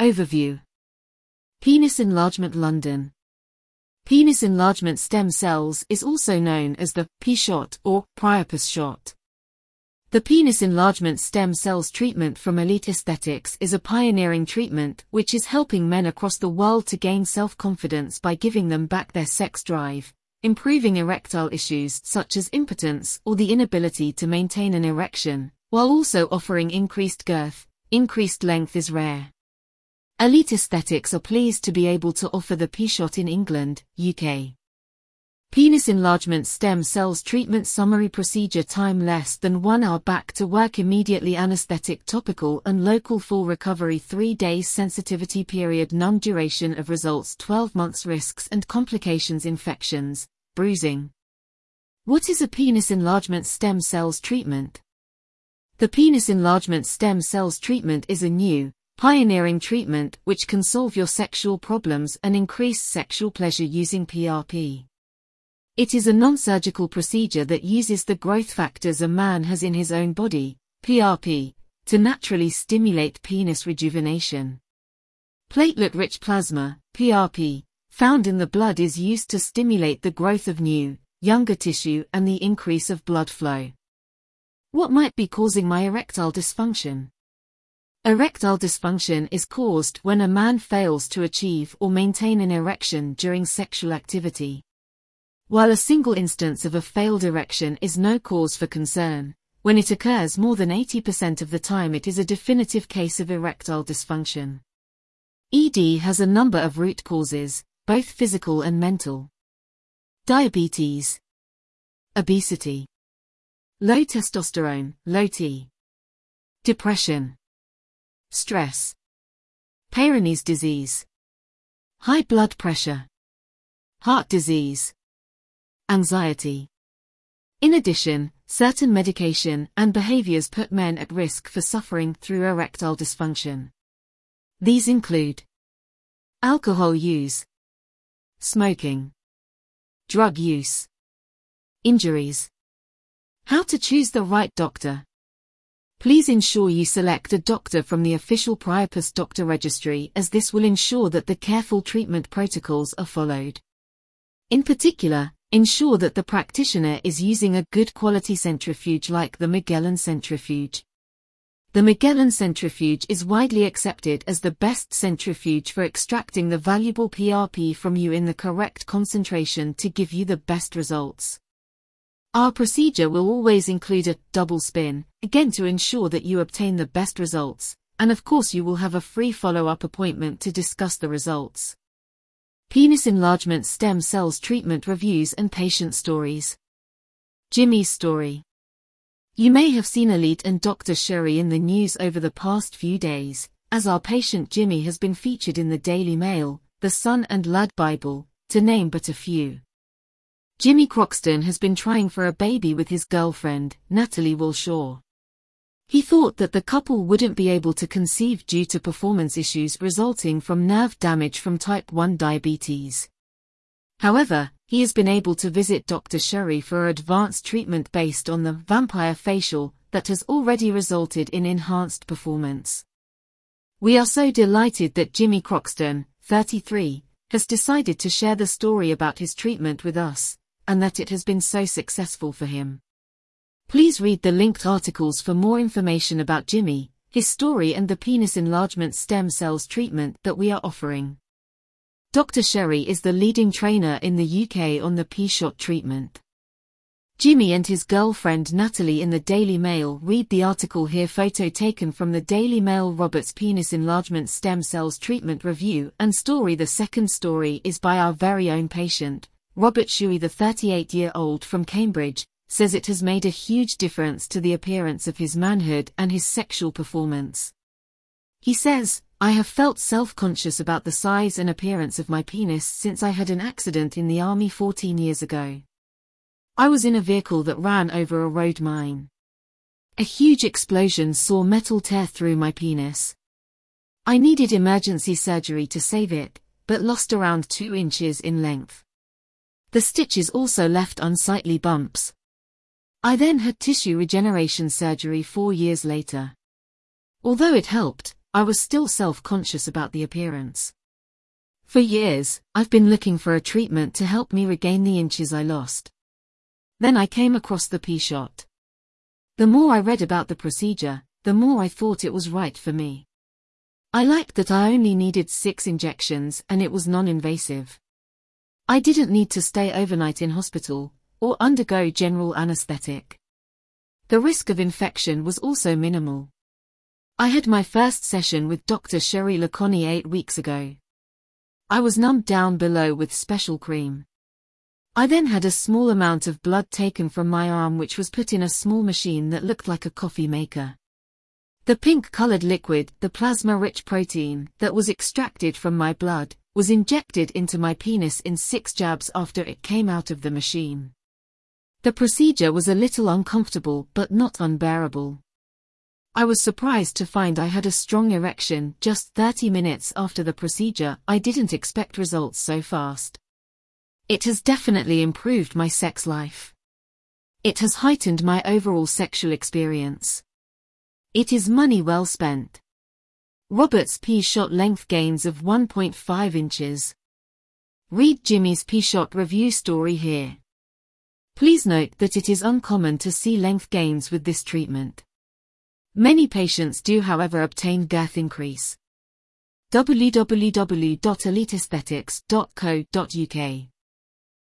Overview Penis enlargement London Penis enlargement stem cells is also known as the P-shot or Priapus shot. The penis enlargement stem cells treatment from Elite Aesthetics is a pioneering treatment which is helping men across the world to gain self-confidence by giving them back their sex drive, improving erectile issues such as impotence or the inability to maintain an erection, while also offering increased girth, increased length is rare. Elite Aesthetics are pleased to be able to offer the P-shot in England, UK. Penis enlargement stem cells treatment summary procedure time less than 1 hour back to work immediately anesthetic topical and local full recovery 3 days sensitivity period non duration of results 12 months risks and complications infections, bruising. What is a penis enlargement stem cells treatment? The penis enlargement stem cells treatment is a new, pioneering treatment which can solve your sexual problems and increase sexual pleasure using PRP. It is a non-surgical procedure that uses the growth factors a man has in his own body, PRP, to naturally stimulate penis rejuvenation. Platelet-rich plasma, PRP, found in the blood is used to stimulate the growth of new, younger tissue and the increase of blood flow. What might be causing my erectile dysfunction? Erectile dysfunction is caused when a man fails to achieve or maintain an erection during sexual activity. While a single instance of a failed erection is no cause for concern, when it occurs more than 80% of the time it is a definitive case of erectile dysfunction. ED has a number of root causes, both physical and mental. Diabetes, obesity, low testosterone, low T, depression, stress, Peyronie's disease, high blood pressure, heart disease, anxiety. In addition, certain medication and behaviors put men at risk for suffering through erectile dysfunction. These include alcohol use, smoking, drug use, injuries. How to choose the right doctor. Please ensure you select a doctor from the official Priapus doctor registry as this will ensure that the careful treatment protocols are followed. In particular, Ensure that the practitioner is using a good quality centrifuge like the Magellan centrifuge. The Magellan centrifuge is widely accepted as the best centrifuge for extracting the valuable PRP from you in the correct concentration to give you the best results. Our procedure will always include a double spin, again to ensure that you obtain the best results, and of course you will have a free follow-up appointment to discuss the results. Penis enlargement stem cells treatment reviews and patient stories. Jimmy's story. You may have seen Elite and Dr. Shirin in the news over the past few days, as our patient Jimmy has been featured in the Daily Mail, the Sun and Lad Bible, to name but a few. Jimmy Croxton has been trying for a baby with his girlfriend, Natalie Walshaw. He thought that the couple wouldn't be able to conceive due to performance issues resulting from nerve damage from type 1 diabetes. However, he has been able to visit Dr. Shirin for advanced treatment based on the vampire facial that has already resulted in enhanced performance. We are so delighted that Jimmy Croxton, 33, has decided to share the story about his treatment with us, and that it has been so successful for him. Please read the linked articles for more information about Jimmy, his story and the penis enlargement stem cells treatment that we are offering. Dr. Shirin is the leading trainer in the UK on the P-shot treatment. Jimmy and his girlfriend Natalie in the Daily Mail read the article here photo taken from the Daily Mail Robert's penis enlargement stem cells treatment review and story the second story is by our very own patient, Robert Shuey the 38-year-old from Cambridge, says it has made a huge difference to the appearance of his manhood and his sexual performance. He says, I have felt self-conscious about the size and appearance of my penis since I had an accident in the army 14 years ago. I was in a vehicle that ran over a road mine. A huge explosion saw metal tear through my penis. I needed emergency surgery to save it, but lost around 2 inches in length. The stitches also left unsightly bumps, I then had tissue regeneration surgery four years later. Although it helped, I was still self-conscious about the appearance. For years, I've been looking for a treatment to help me regain the inches I lost. Then I came across the P-shot. The more I read about the procedure, the more I thought it was right for me. I liked that I only needed six injections and it was non-invasive. I didn't need to stay overnight in hospital, or undergo general anesthetic. The risk of infection was also minimal. I had my first session with Dr. Shirin Lakhani eight weeks ago. I was numbed down below with special cream. I then had a small amount of blood taken from my arm which was put in a small machine that looked like a coffee maker. The pink-colored liquid, the plasma-rich protein, that was extracted from my blood, was injected into my penis in six jabs after it came out of the machine. The procedure was a little uncomfortable but not unbearable. I was surprised to find I had a strong erection just 30 minutes after the procedure. I didn't expect results so fast. It has definitely improved my sex life. It has heightened my overall sexual experience. It is money well spent. Robert's P-shot length gains of 1.5 inches. Read Jimmy's P-shot review story here. Please note that it is uncommon to see length gains with this treatment. Many patients do however obtain girth increase. www.eliteaesthetics.co.uk